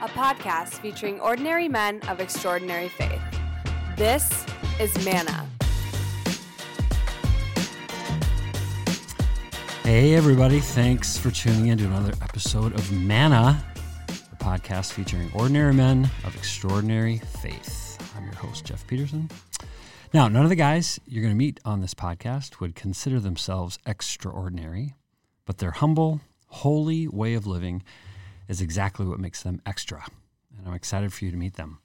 a podcast featuring ordinary men of extraordinary faith. This is Manna. Hey, everybody. Thanks for tuning in to another episode of Manna, the podcast featuring ordinary men of extraordinary faith. I'm your host, Jeff Peterson. Now, none of the guys you're going to meet on this podcast would consider themselves extraordinary, but their humble, holy way of living is exactly what makes them extra. And I'm excited for you to meet them.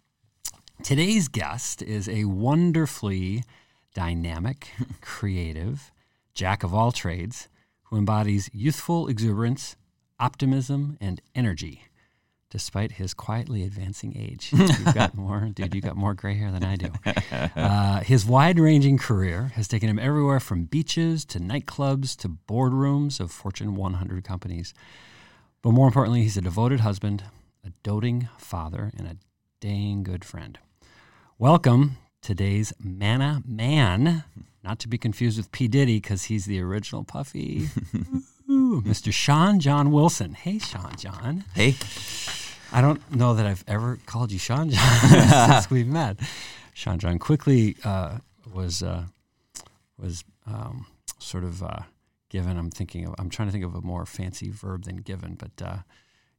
Today's guest is a wonderfully dynamic, creative, jack of all trades who embodies youthful exuberance, optimism, and energy. Despite his quietly advancing age, you've got more, dude. You got more gray hair than I do. Uh, his wide-ranging career has taken him everywhere from beaches to nightclubs to boardrooms of Fortune 100 companies. But more importantly, he's a devoted husband, a doting father, and a dang good friend. Welcome today's Manna Man, not to be confused with P. Diddy because he's the original Puffy. Ooh, Mr. Sean John Wilson. Hey, Sean John. Hey, I don't know that I've ever called you Sean John since we've met. Sean John quickly uh, was uh, was um, sort of uh, given. I'm thinking of. I'm trying to think of a more fancy verb than given, but uh,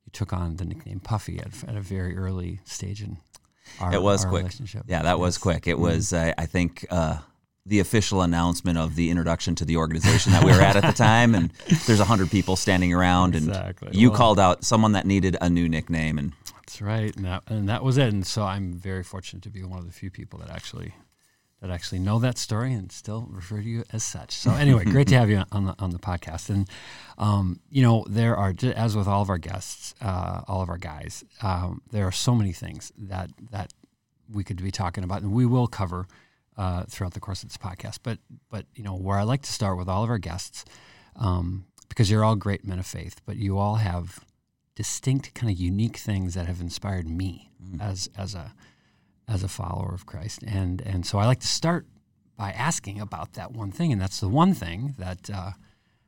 you took on the nickname Puffy at, at a very early stage in our, it was quick. relationship. Yeah, that was quick. It Mhm. was, uh, I think, uh, the official announcement of the introduction to the organization that we were at at the time. And there's a hundred people standing around, and Exactly. you Well- called out someone that needed a new nickname, and That's right, and that, and that was it. And so I'm very fortunate to be one of the few people that actually that actually know that story and still refer to you as such. So anyway, great to have you on the on the podcast. And um, you know, there are as with all of our guests, uh, all of our guys, um, there are so many things that that we could be talking about, and we will cover uh, throughout the course of this podcast. But but you know, where I like to start with all of our guests, um, because you're all great men of faith, but you all have distinct kind of unique things that have inspired me as as a as a follower of Christ. And and so I like to start by asking about that one thing, and that's the one thing that uh,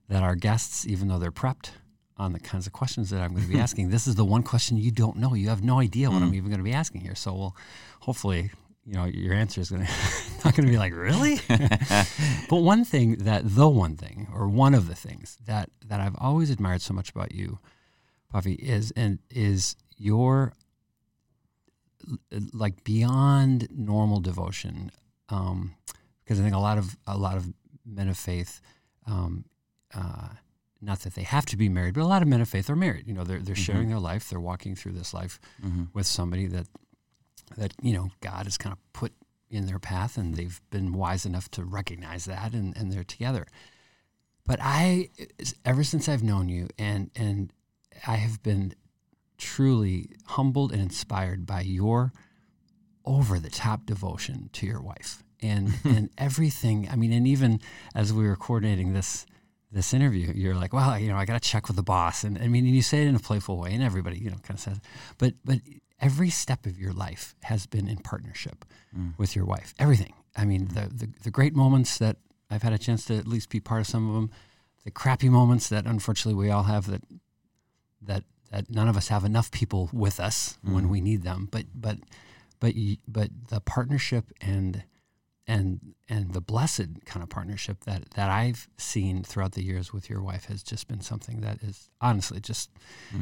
that our guests, even though they're prepped on the kinds of questions that I'm going to be asking, this is the one question you don't know. You have no idea what I'm even going to be asking here. So we'll hopefully. You know, your answer is going to not going to be like really, but one thing that the one thing or one of the things that that I've always admired so much about you, Puffy, is and is your like beyond normal devotion. Um, because I think a lot of a lot of men of faith, um, uh, not that they have to be married, but a lot of men of faith are married. You know, they're they're sharing their life, they're walking through this life with somebody that that you know God has kind of put in their path, and they've been wise enough to recognize that, and, and they're together. But I, ever since I've known you, and and I have been truly humbled and inspired by your over the top devotion to your wife and and everything. I mean, and even as we were coordinating this this interview, you're like, well, you know, I got to check with the boss, and I mean, and you say it in a playful way, and everybody, you know, kind of says, but but every step of your life has been in partnership mm. with your wife. Everything. I mean, mm. the, the the great moments that I've had a chance to at least be part of some of them, the crappy moments that unfortunately we all have that that that none of us have enough people with us when we need them. But but but but the partnership and and and the blessed kind of partnership that that I've seen throughout the years with your wife has just been something that is honestly just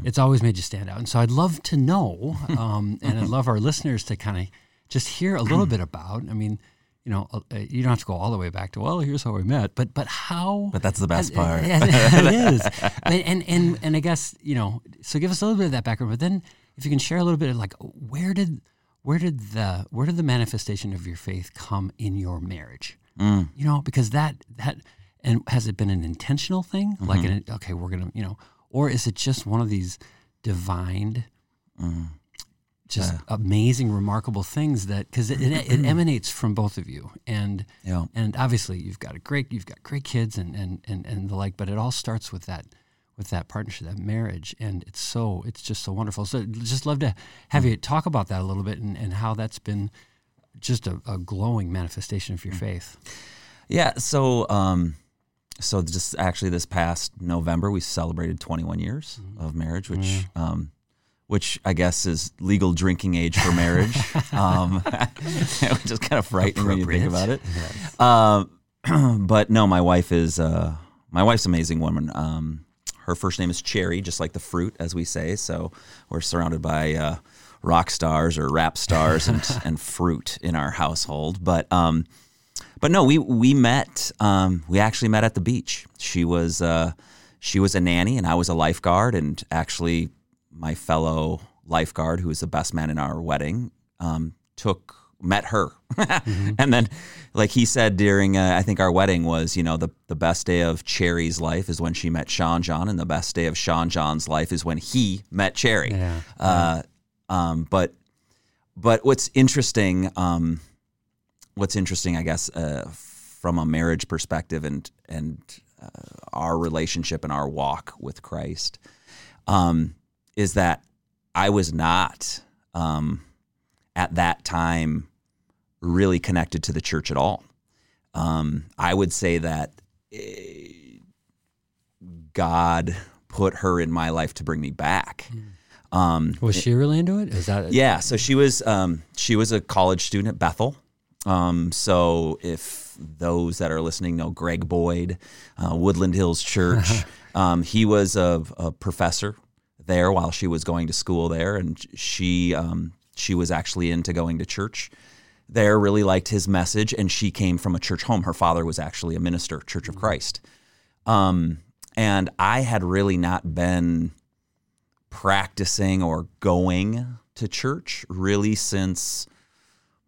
it's always made you stand out. And so I'd love to know, um, and I'd love our listeners to kind of just hear a little bit about. I mean. You know, uh, you don't have to go all the way back to well. Here's how we met, but but how? but that's the best part. it is. And, and and I guess you know. So give us a little bit of that background, but then if you can share a little bit of like where did where did the where did the manifestation of your faith come in your marriage? Mm. You know, because that that and has it been an intentional thing? Like, Mm-hmm. an, okay, we're gonna you know, or is it just one of these divine? Just amazing, remarkable things that because it, it, it emanates from both of you, and Yeah. and obviously you've got a great you've got great kids and and and, and the like but it all starts with that with that partnership that marriage. And it's so it's just so wonderful. So just love to have you talk about that a little bit and, and how that's been just a, a glowing manifestation of your faith. Yeah. So, um, so just actually this past November, we celebrated 21 years of marriage, which um, which I guess is legal drinking age for marriage, um, which is kind of frightening when you think about it. Um, but no, my wife is uh, my wife's an amazing woman. Um, her first name is Cherry, just like the fruit, as we say. So we're surrounded by uh, rock stars or rap stars and, and fruit in our household. But um, but no, we we met. Um, we actually met at the beach. She was uh, she was a nanny, and I was a lifeguard. And actually, my fellow lifeguard, who was the best man in our wedding, um, took met her, mm-hmm. and then, like he said during, uh, I think our wedding was, you know, the the best day of Cherry's life is when she met Sean John, and the best day of Sean John's life is when he met Cherry. Yeah. Uh, um, but but what's interesting, um, what's interesting, I guess, uh, from a marriage perspective and and uh, our relationship and our walk with Christ, um, is that I was not um, at that time really connected to the church at all. Um, I would say that eh, God put her in my life to bring me back. Mm. Um, was she really into it? Is that yeah? So she was um, she was a college student at Bethel. Um, so if those that are listening know Greg Boyd, uh, Woodland Hills Church, um, he was a, a, professor there while she was going to school there, and she um, she was actually into going to church there. Really liked his message, and she came from a church home. Her father was actually a minister, Church of Christ. Um, and I had really not been practicing or going to church really since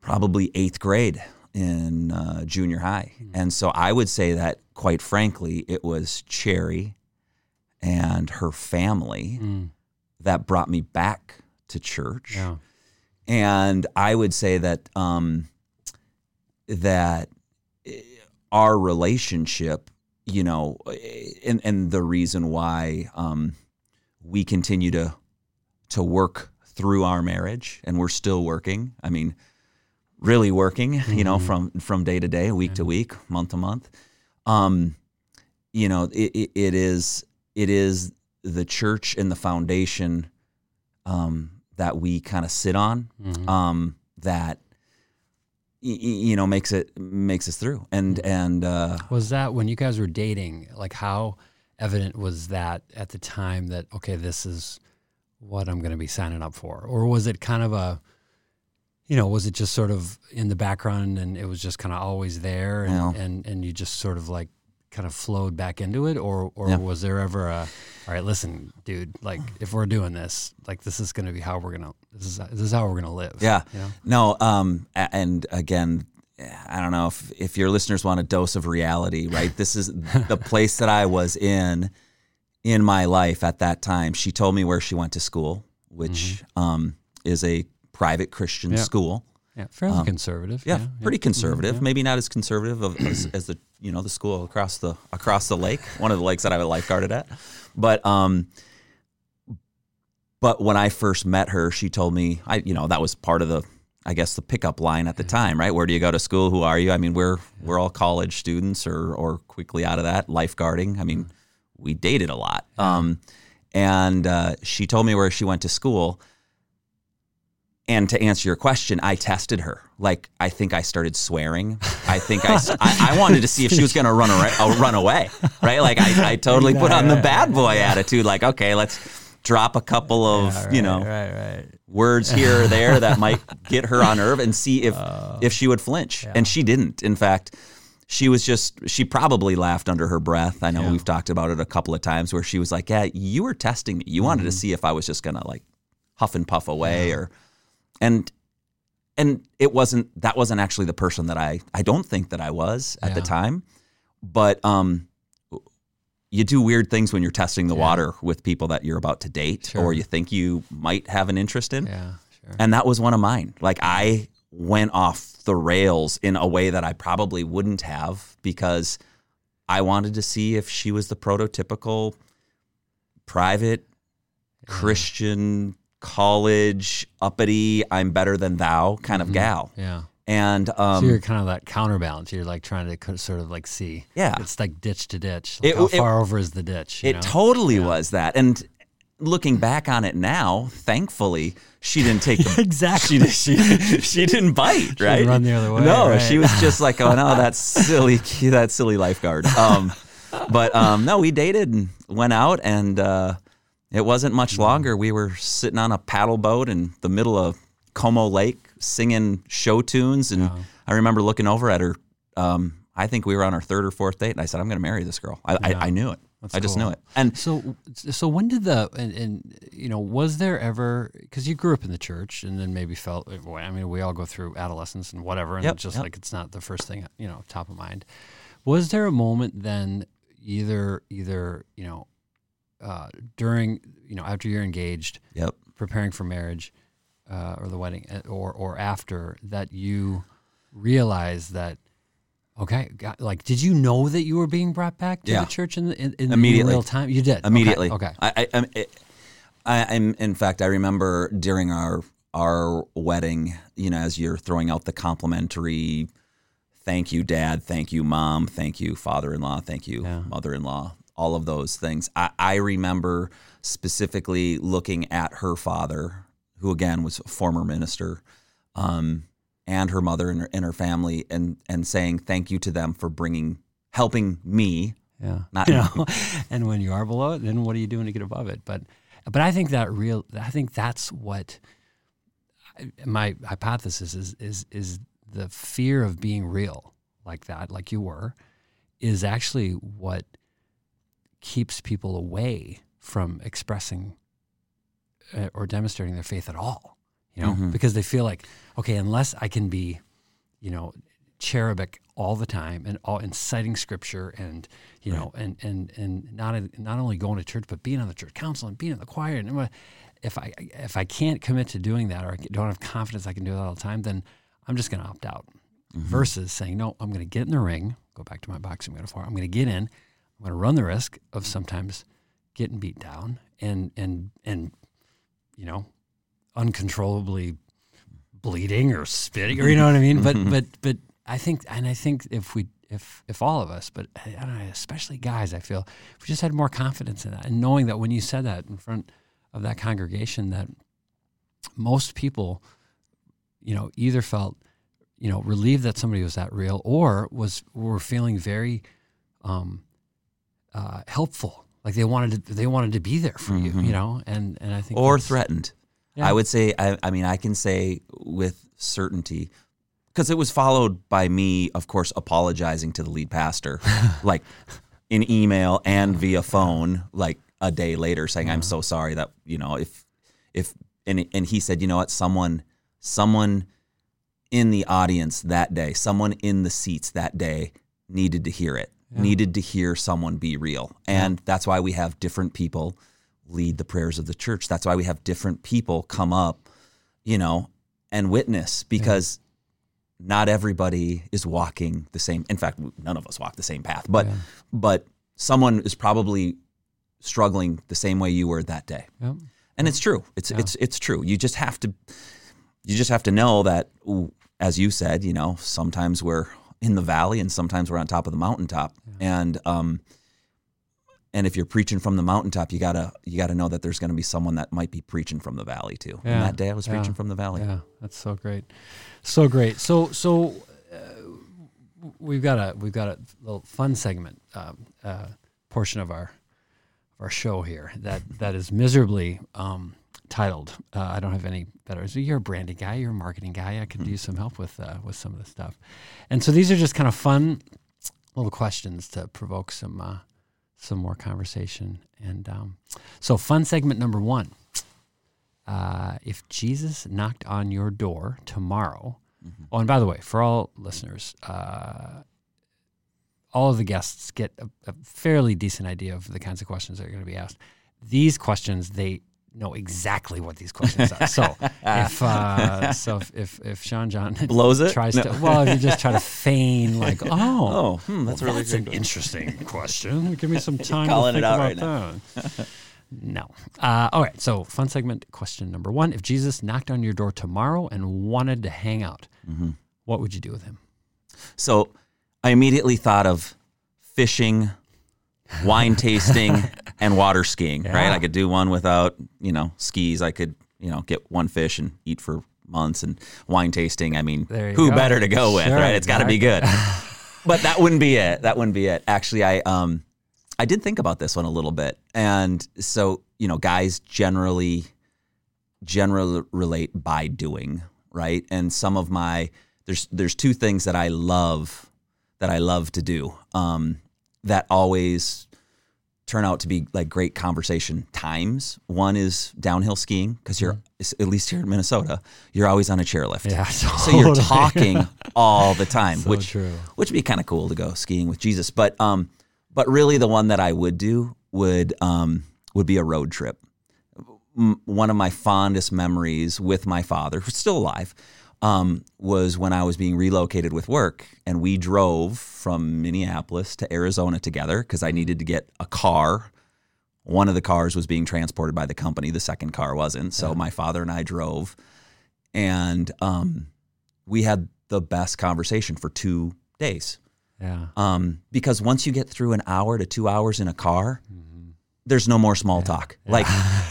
probably eighth grade in uh, junior high. Mm. And so I would say that, quite frankly, it was Cherry and her family mm. that brought me back to church. Yeah. And I would say that um, that eh, our relationship, you know, eh, and, and the reason why um, we continue to to work through our marriage and we're still working i mean really working mm-hmm. you know mm-hmm. from from day to day week yeah. to week month to month um you know it, it, it is it is the church and the foundation um that we kind of sit on mm-hmm. um that you know makes it makes us through and mm-hmm. and uh was that when you guys were dating like how evident was that at the time that okay, this is what I'm going to be signing up for, or was it kind of a you know, was it just sort of in the background and it was just kind of always there and, and, and you just sort of like kind of flowed back into it or or yeah. was there ever a all right listen dude like if we're doing this like this is going to be how we're going to this is this is how we're going to live yeah you know? no um and again I don't know if, if your listeners want a dose of reality, right? This is the place that I was in in my life at that time. She told me where she went to school, which mm-hmm. um, is a private Christian yeah. school. Yeah, fairly um, conservative. Yeah, yeah pretty yeah. conservative. Maybe not as conservative of, as, as, the you know the school across the across the lake, one of the lakes that I lifeguarded at. But um, but when I first met her, she told me I you know that was part of the I guess the pickup line at the time, right? Where do you go to school? Who are you? I mean, we're we're all college students or or quickly out of that lifeguarding. I mean, we dated a lot. Um, and uh, she told me where she went to school. And to answer your question, I tested her. Like I think I started swearing. I think I, I, I, wanted to see if she was going to run away, uh, run away, right? Like I, I totally put on the bad boy attitude. Like okay, let's drop a couple of yeah, right, you know right, right. words here or there that might get her on nerve and see if uh, if she would flinch yeah. and she didn't in fact she was just she probably laughed under her breath i know yeah. we've talked about it a couple of times where she was like yeah you were testing me you wanted mm-hmm. to see if i was just gonna like huff and puff away or and and it wasn't that wasn't actually the person that i i don't think that i was at the time but um you do weird things when you're testing the yeah. water with people that you're about to date sure. or you think you might have an interest in. Yeah, sure. And that was one of mine. Like I went off the rails in a way that I probably wouldn't have because I wanted to see if she was the prototypical private yeah. Christian college uppity I'm better than thou kind of mm-hmm. gal. Yeah. And um, so you're kind of that counterbalance. You're like trying to sort of like see. Yeah, it's like ditch to ditch. Like it, how far over is the ditch? it know? totally yeah. was that, and looking back on it now, thankfully she didn't take the Exactly. She, she, she didn't bite, right? run the other way, No, right. she was just like, oh no, that's silly, that silly lifeguard. Um, but um, no, we dated and went out, and uh, it wasn't Mm-hmm. much longer. We were sitting on a paddle boat in the middle of Como Lake, singing show tunes, and I remember looking over at her. Um, I think we were on our third or fourth date, and I said, "I'm going to marry this girl." I, I, I knew it. I just knew it. And So, so when did the and, and you know was there ever because you grew up in the church and then maybe felt I mean we all go through adolescence and whatever and Yep, it's just yep. like it's not the first thing you know top of mind. Was there a moment then either either you know uh, during you know after you're engaged yep, preparing for marriage uh, or the wedding uh, or or after that you realized that okay got, like did you know that you were being brought back to Yeah. the church in, the, in, in, Immediately. in real time you did Okay, immediately. okay, I, I, I'm- it, I, I'm. In fact, I remember during our our wedding, you know, as you're throwing out the complimentary, thank you, dad, thank you, mom, thank you, father-in-law, thank you, Yeah. mother-in-law, all of those things. I, I remember specifically looking at her father, who again was a former minister, um, and her mother and her, and her family, and and saying thank you to them for bringing, helping me. yeah Not- you know and when you are below it then what are you doing to get above it but but i think that real i think that's what my hypothesis is is is the fear of being real like that like you were is actually what keeps people away from expressing uh, or demonstrating their faith at all you know? Mhm. because they feel like okay unless i can be you know cherubic all the time and all inciting scripture and you know and and and not not only going to church but being on the church council and being in the choir and if i if i can't commit to doing that or i don't have confidence i can do that all the time then i'm just going to opt out versus saying no i'm going to get in the ring go back to my boxing metaphor i'm going to get in i'm going to run the risk of sometimes getting beat down and and and you know uncontrollably bleeding or spitting or you know what I mean. But but but I think and I think if we if if all of us, but I don't know, especially guys, I feel if we just had more confidence in that and knowing that when you said that in front of that congregation, that most people, you know, either felt you know relieved that somebody was that real or was were feeling very um, uh, helpful. Like they wanted to, they wanted to be there for you, you know, and and I think or threatened. Yeah. I would say, I, I mean, I can say with certainty, because it was followed by me, of course, apologizing to the lead pastor, like in email and via phone, like a day later, saying, "I'm so sorry that you know if if and and he said, you know what, someone someone in the audience that day, someone in the seats that day needed to hear it, needed to hear someone be real, and that's why we have different people lead the prayers of the church. That's why we have different people come up, you know, and witness because not everybody is walking the same. In fact, none of us walk the same path, but but someone is probably struggling the same way you were that day. And it's true. It's it's it's true. You just have to you just have to know that ooh, as you said, you know, sometimes we're in the valley and sometimes we're on top of the mountaintop. And um and if you're preaching from the mountaintop, you gotta you gotta know that there's gonna be someone that might be preaching from the valley too. Yeah, And that day I was yeah, preaching from the valley. Yeah, that's so great, so great. So so uh, we've got a we've got a little fun segment um, uh, portion of our of our show here that that is miserably um, titled. Uh, I don't have any better. So you're a branding guy, you're a marketing guy. I could use some help with uh, with some of this stuff. And so these are just kind of fun little questions to provoke some uh, some more conversation. And um, so, fun segment number one. Uh, if Jesus knocked on your door tomorrow, oh, and by the way, for all listeners, uh, all of the guests get a, a fairly decent idea of the kinds of questions that are going to be asked. These questions, they know exactly what these questions are. So if uh, so, if, if if Sean John Blows it? tries No. to, well, if you just try to feign like, oh, Oh, hmm, that's a really that's an interesting question. Give me some time calling to it think out about right that. no. Uh, all right. So, fun segment question number one: If Jesus knocked on your door tomorrow and wanted to hang out, Mm-hmm. what would you do with him? So I immediately thought of fishing, wine tasting, and water skiing, right? I could do one without, you know, skis. I could, you know, get one fish and eat for months and wine tasting. I mean, who go. better to go with, Sure, right? It's got to be good. but that wouldn't be it. That wouldn't be it. Actually, I um I did think about this one a little bit. And so, you know, guys generally generally relate by doing, right? And some of my there's there's two things that I love that I love to do. Um that always turn out to be like great conversation times. One is downhill skiing because you're at least here in Minnesota, you're always on a chairlift. Yeah, So you're talking all the time, So which true. which would be kind of cool to go skiing with Jesus. But um, but really, the one that I would do would um would be a road trip. M- One of my fondest memories with my father, who's still alive, um, was when I was being relocated with work, and we drove from Minneapolis to Arizona together because I needed to get a car. One of the cars was being transported by the company; the second car wasn't. So my father and I drove, and um, we had the best conversation for two days. Yeah. Um, because once you get through an hour to two hours in a car, there's no more small talk. Like,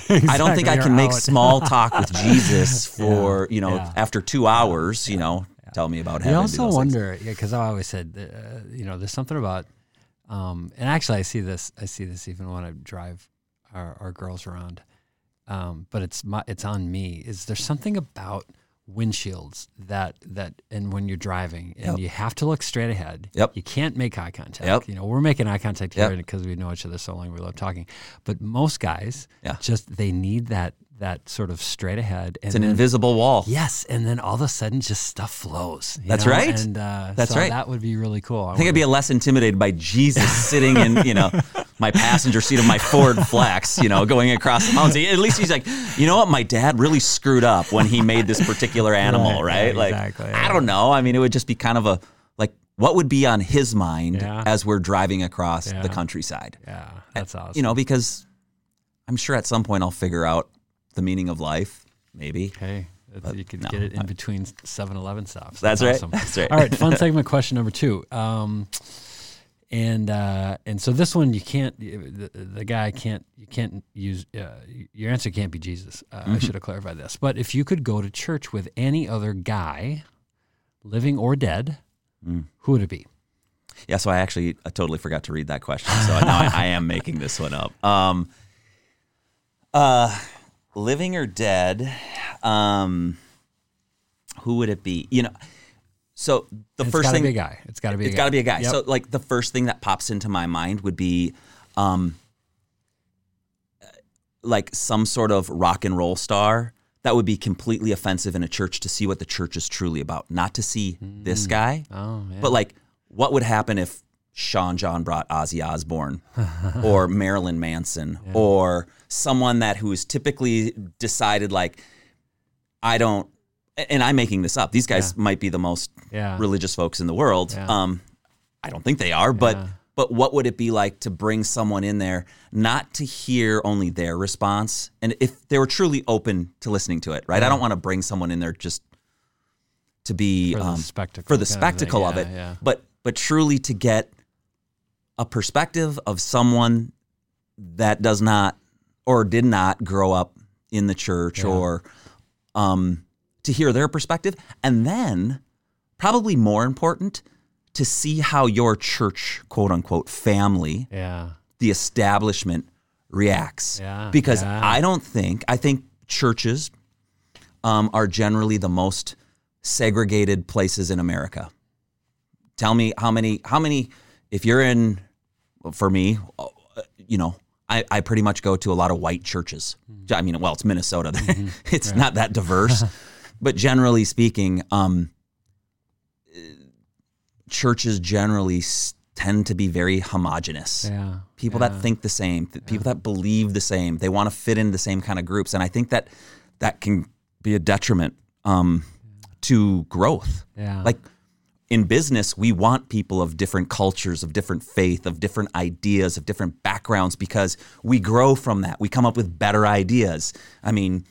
I don't think I can make small talk with Jesus for, you know, yeah. after two hours, you know, tell me about heaven. You also those things. wonder, yeah, because I always said, uh, you know, there's something about, um, and actually, I see this. I see this even when I drive our, our girls around. Um, but it's my, it's on me. Is there something about windshields that that and when you're driving and Yep. you have to look straight ahead. Yep. You can't make eye contact. Yep. You know, we're making eye contact here Yep. because we know each other so long. We love talking. But most guys, Yeah. just they need that that sort of straight ahead. And It's an then- invisible wall. Yes, and then all of a sudden, just stuff flows. That's know? right. And uh, That's so right. That would be really cool. I think I'd be less intimidated by Jesus sitting in, you know, my passenger seat of my Ford Flex, you know, going across the mountains. At least he's like, you know what, my dad really screwed up when he made this particular animal, Right, right? right, like, exactly, I don't know. I mean, it would just be kind of a like, what would be on his mind Yeah. as we're driving across Yeah. the countryside? yeah, that's awesome. You know, because I'm sure at some point I'll figure out the meaning of life. Maybe. hey, that's- you could no, get it in between 7-Eleven stops. That's right. awesome. That's right. All right, fun segment question number two. Um, and uh, and so this one you can't the, the guy can't you can't use uh, your answer can't be Jesus. Uh, Mm-hmm. I should have clarified this. But if you could go to church with any other guy, living or dead, Mm. who would it be? Yeah, so I actually I totally forgot to read that question. So now I, I am making this one up. Um, uh, living or dead? Um, who would it be? You know, so the It's first thing be a guy. It's got to be. It's got to be a guy. Yep. So like the first thing that pops into my mind would be, um, like some sort of rock and roll star. That would be completely offensive in a church to see what the church is truly about, not to see this guy. Oh, yeah. But like, what would happen if Sean John brought Ozzy Osbourne or Marilyn Manson or someone that who is typically decided like, I don't, and I'm making this up. These guys might be the most Yeah. religious folks in the world. Yeah. Um, I don't think they are, but Yeah. but what would it be like to bring someone in there not to hear only their response, and if they were truly open to listening to it, right? I don't want to bring someone in there just to be For the um, spectacle for the of thing. spectacle of Yeah, it, yeah. but but truly to get a perspective of someone that does not or did not grow up in the church Yeah. or um, to hear their perspective and then probably more important to see how your church quote unquote family Yeah. the establishment reacts Yeah, because i don't think i think churches um, are generally the most segregated places in america tell me how many how many if you're in for me uh, you know I, I pretty much go to a lot of white churches. I mean well it's minnesota. It's not that diverse. But generally speaking um, churches generally tend to be very homogenous. Yeah. people yeah. that think the same th- people that believe the same they want to fit in the same kind of groups. And i think that that can be a detriment um, to growth. Yeah. like in business we want people of different cultures of different faith of different ideas of different backgrounds because we grow from that we come up with better ideas i mean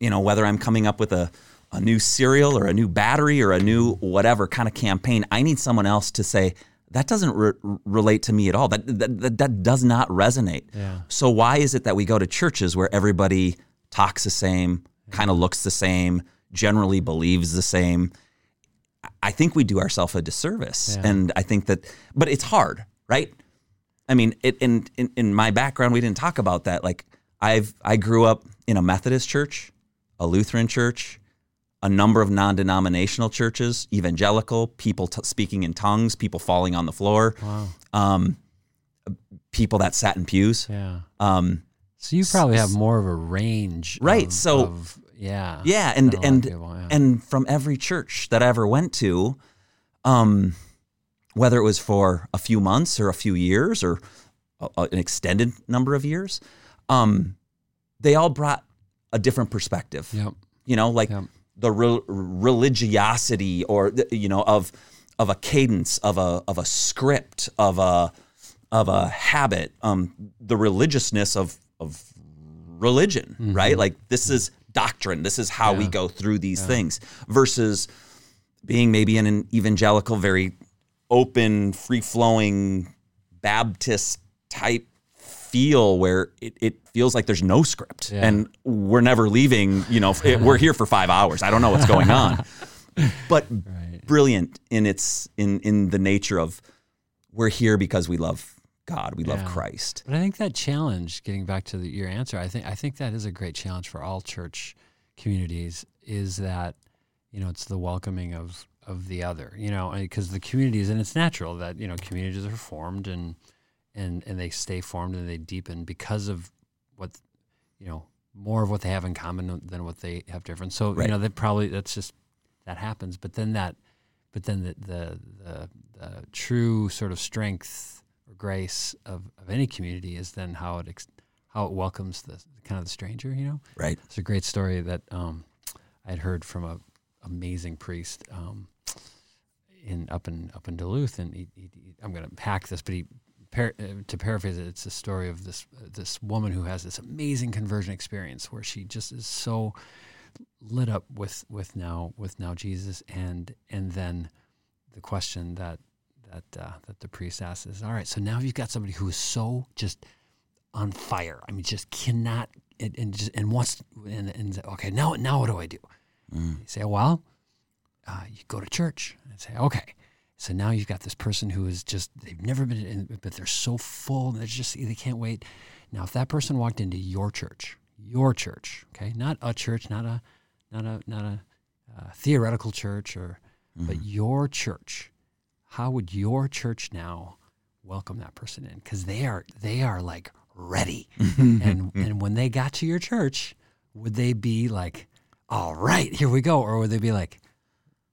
you know whether i'm coming up with a a new cereal or a new battery or a new whatever kind of campaign i need someone else to say that doesn't re- relate to me at all. That, that that that does not resonate. Yeah. So why is it that we go to churches where everybody talks the same, kind of looks the same, generally believes the same? I think we do ourselves a disservice, Yeah. and I think that, but it's hard, right? I mean, it, in, in in my background, we didn't talk about that. Like, I've I grew up in a Methodist church, a Lutheran church, a number of non-denominational churches, evangelical, people t- speaking in tongues, people falling on the floor, Wow. um, people that sat in pews. Yeah. Um, So you probably have more of a range, Right, of- so- of- yeah, yeah, and than a lot of and people, yeah. and from every church that I ever went to, um, whether it was for a few months or a few years or a, a- an extended number of years, um, they all brought a different perspective. Yep. You know, like Yep. the re- religiosity or the, you know of of a cadence of a of a script of a of a habit, um, the religiousness of of religion, right? Like this is doctrine. This is how we go through these things versus being maybe in an evangelical, very open, free flowing Baptist type feel where it, it feels like there's no script Yeah. and we're never leaving, you know, it- we're here for five hours. I don't know what's going on. But Right. brilliant in its in in the nature of we're here because we love God, we love Yeah. Christ. But I think that challenge, getting back to the, your answer, I think I think that is a great challenge for all church communities. Is that you know it's the welcoming of of the other, you know, because the communities and it's natural that you know communities are formed and and and they stay formed and they deepen because of what you know more of what they have in common than what they have different. So Right. you know that probably that's just that happens. But then that, but then the the the, the true sort of strength or grace of, of any community is then how it ex- how it welcomes the kind of the stranger. You know, Right. it's a great story that um, I had heard from a amazing priest um, in up in up in Duluth, and he, he, he- I'm going to hack this, but he. Par- uh, to paraphrase it, it's a story of this uh, this woman who has this amazing conversion experience where she just is so lit up with with now with now Jesus, and and then the question that that uh, that the priest asks is, all right, so now you've got somebody who is so just on fire. I mean, just cannot and, and just and wants and, and okay, now now what do I do? You say, well, uh, you go to church and say, okay. So now you've got this person who is just they've never been in, but they're so full and they're just they can't wait. Now, if that person walked into your church, your church, okay, not a church, not a not a not a uh, theoretical church or but your church, how would your church now welcome that person in? Because they are they are like ready, and and when they got to your church, would they be like, all right, here we go, or would they be like,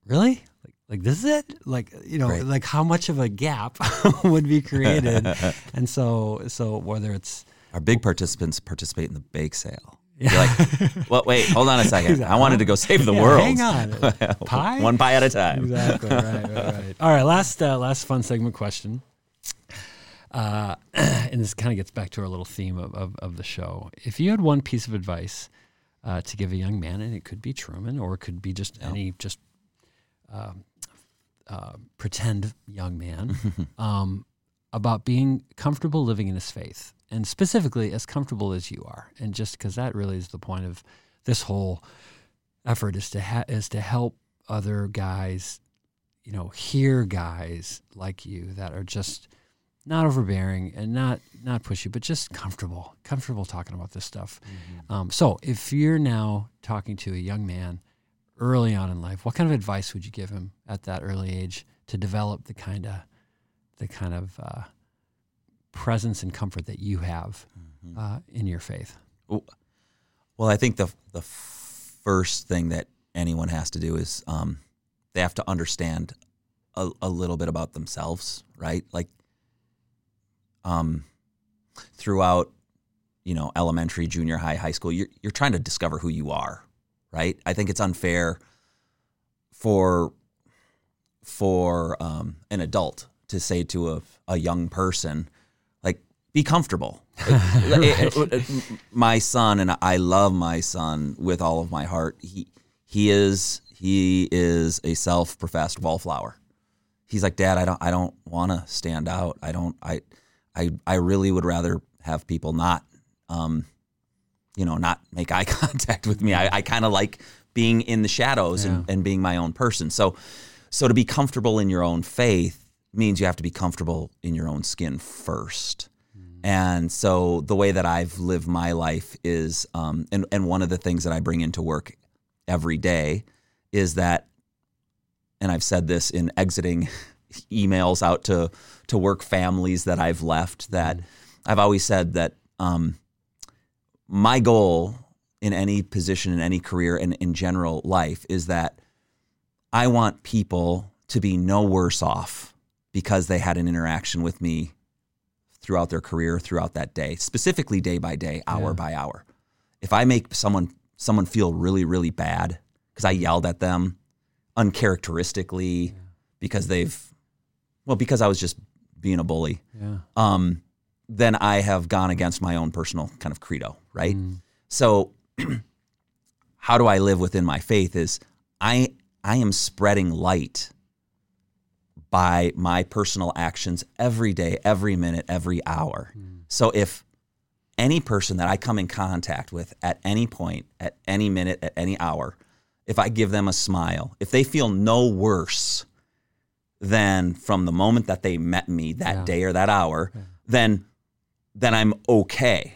really? Like, like this is it? Like you know, Right. like how much of a gap would be created? and so so whether it's Our big participants participate in the bake sale. You're like, well, wait, hold on a second. I wanted to go save the Yeah, world. Hang on, pie. One pie at a time. exactly right, right, right. All right, last uh, last fun segment question. Uh, and this kind of gets back to our little theme of, of, of the show. If you had one piece of advice uh, to give a young man, and it could be Truman, or it could be just any just um, uh, pretend young man, um, about being comfortable living in his faith, and specifically as comfortable as you are, and just because that really is the point of this whole effort is to ha- is to help other guys, you know, hear guys like you that are just not overbearing and not not pushy, but just comfortable, comfortable talking about this stuff. Um, so, if you're now talking to a young man early on in life, what kind of advice would you give him at that early age to develop the kind of the kind of uh, presence and comfort that you have uh, in your faith? Well, I think the the first thing that anyone has to do is um, they have to understand a, a little bit about themselves, right? Like, um, throughout, you know, elementary, junior high, high school, you're you're trying to discover who you are, right? I think it's unfair for for um, an adult to say to a, a young person, be comfortable. It- it- it- my son, and I love my son with all of my heart. He he is he is a self-professed wallflower. he's like, Dad, I don't I don't want to stand out. I don't I I I really would rather have people not um you know not make eye contact with me. I, I kind of like being in the shadows and, Yeah. and being my own person. So so to be comfortable in your own faith means you have to be comfortable in your own skin first. And so the way that I've lived my life is, um, and, and one of the things that I bring into work every day is that, and I've said this in exiting emails out to, to work families that I've left, that I've always said that um, my goal in any position, in any career, and in general life is that I want people to be no worse off because they had an interaction with me throughout their career, throughout that day, specifically day by day, hour Yeah. by hour. If I make someone someone feel really really bad because I yelled at them uncharacteristically because they've well because I was just being a bully, Yeah. um, then I have gone against my own personal kind of credo, right? Mm. So how do I live within my faith is I I am spreading light by my personal actions every day, every minute, every hour. Hmm. So if any person that I come in contact with at any point, at any minute, at any hour, if I give them a smile, if they feel no worse than from the moment that they met me that Yeah. day or that hour, then then I'm okay.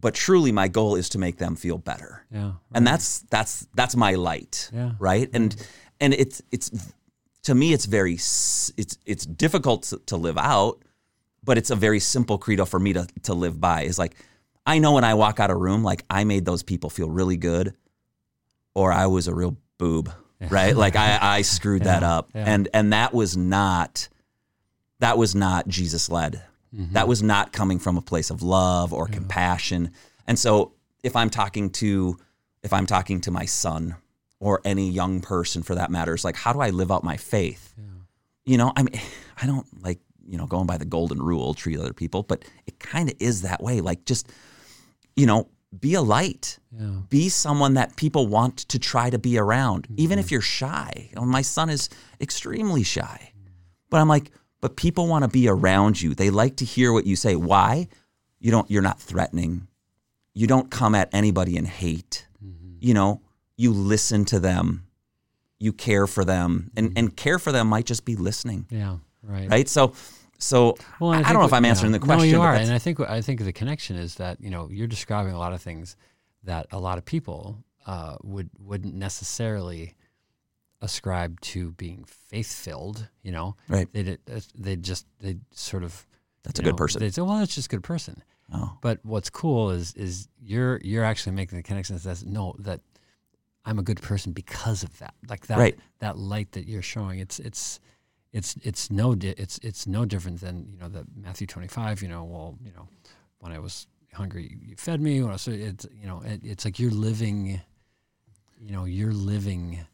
But truly my goal is to make them feel better Yeah. and that's that's that's my light Yeah. right and mm. and it's it's to me it's very it's it's difficult to, to live out but it's a very simple credo for me to to live by is like i know when i walk out of room like i made those people feel really good or i was a real boob right? Like i i screwed that up. yeah. and and that was not that was not jesus led. Mm-hmm. that was not coming from a place of love or compassion. And so if i'm talking to if i'm talking to my son or any young person for that matter it's like how do i live out my faith? Yeah. you know i mean i don't like you know going by the golden rule treat other people but it kind of is that way. Like just you know be a light. Yeah. be someone that people want to try to be around even if mm-hmm. you're shy. You know, my son is extremely shy but i'm like but people want to be around you. They like to hear what you say. Why? You don't you're not threatening. You don't come at anybody in hate. Mm-hmm. You know you listen to them you care for them and and care for them might just be listening Yeah. Right. right so so Well, I, I don't know if I'm yeah. answering the question No, you are, and I think I think the connection is that you know you're describing a lot of things that a lot of people uh, would wouldn't necessarily ascribe to being faith filled. You know, Right. They they just they sort of That's a you good person. They say, well, that's just a good person. oh But what's cool is is you're you're actually making the connection that no that I'm a good person because of that. Like that Right. that light that you're showing. It's it's it's it's no di- it's it's no different than you know the Matthew 25. You know, well, you know, when I was hungry, you fed me. When I was, it's you know, it, it's like you're living. You know, you're living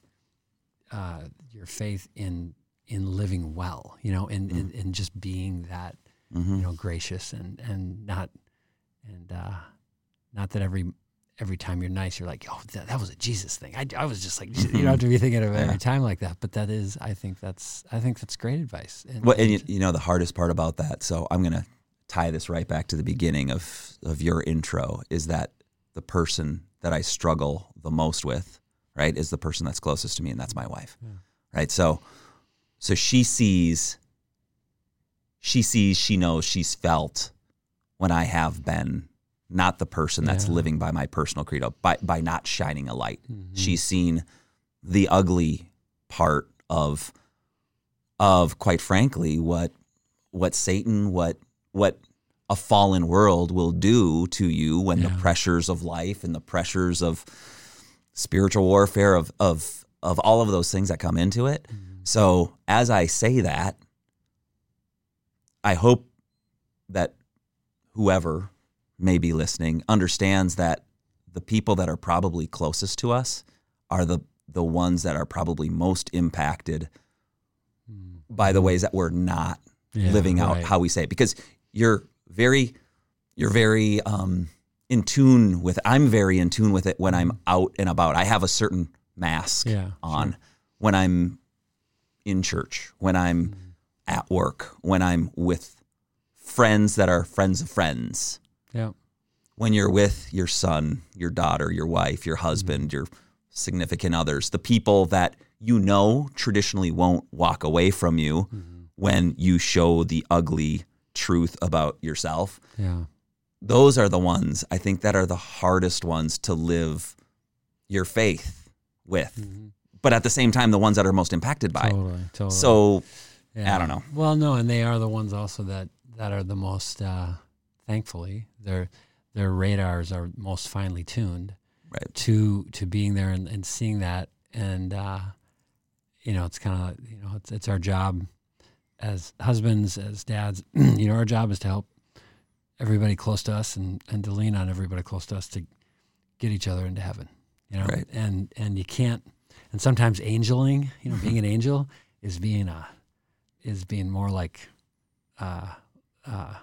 uh, your faith in in living well. You know, and and, and just being that mhm. you know gracious and and not and uh not that every every time you're nice you're like oh that, that was a jesus thing I, I was just like you don't mm-hmm. have to be thinking of it every Yeah. time like that but that is i think that's i think that's great advice and, Well, and you, you know the hardest part about that. So I'm going to tie this right back to the beginning of of your intro. Is that the person that I struggle the most with, right? Is the person that's closest to me, and that's my wife, Yeah. right? So, so she sees, she sees, she knows, she's felt when I have been not the person that's Yeah. living by my personal credo by by not shining a light. Mhm. She's seen the ugly part of of quite frankly what what Satan what what a fallen world will do to you when the pressures of life and the pressures of spiritual warfare of of of all of those things that come into it. So as I say that, I hope that whoever may be listening understands that the people that are probably closest to us are the the ones that are probably most impacted hmm. by the ways that we're not Yeah, living out right. how we say it. Because you're very you're very um in tune with I'm very in tune with it when I'm hmm. out and about. I have a certain mask Yeah, on when I'm in church, when I'm hmm. at work, when I'm with friends that are friends of friends, Yeah. when you're with your son, your daughter, your wife, your mm-hmm. husband, your significant others, the people that you know traditionally won't walk away from you mm-hmm. when you show the ugly truth about yourself. Yeah. Those are the ones I think that are the hardest ones to live your faith with. Mm-hmm. But at the same time, the ones that are most impacted by. it. Totally. Totally. So Yeah. I don't know. Well, no, and they are the ones also that that are the most. Uh, thankfully, their their radars are most finely tuned Right. to to being there and, and seeing that, and uh, you know, it's kind of you know, it's it's our job as husbands, as dads. you know, our job is to help everybody close to us and and to lean on everybody close to us to get each other into heaven. You know, Right. and and you can't. And sometimes angeling, you know, being an angel is being a is being more like uh uh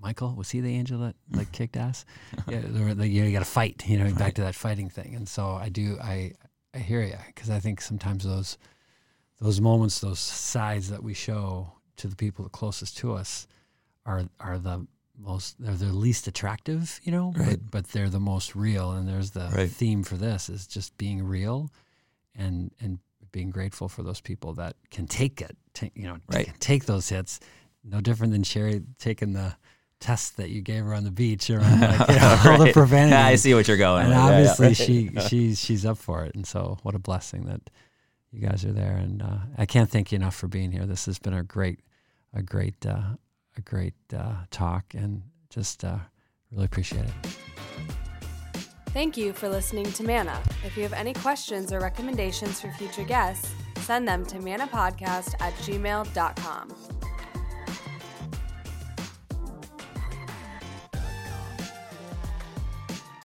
Michael was he the angel that like kicked ass yeah like, you, know, you got to fight you know back to that fighting thing and so I do I I hear you because I think sometimes those those moments those sides that we show to the people the closest to us are are the most they're the least attractive you know Right. but but they're the most real and there's the Right. theme for this is just being real and and being grateful for those people that can take it, take, you know, Right. can take those hits. No different than Sherry taking the test that you gave her on the beach or on like, you know, all the Right. profanity. I see what you're going. And with. Yeah, yeah. obviously she she's she's up for it. And so what a blessing that you guys are there. And uh, I can't thank you enough for being here. This has been a great a great uh, a great uh, talk and just uh, really appreciate it. Thank you for listening to Manna. If you have any questions or recommendations for future guests, send them to mannapodcast at gmail.com.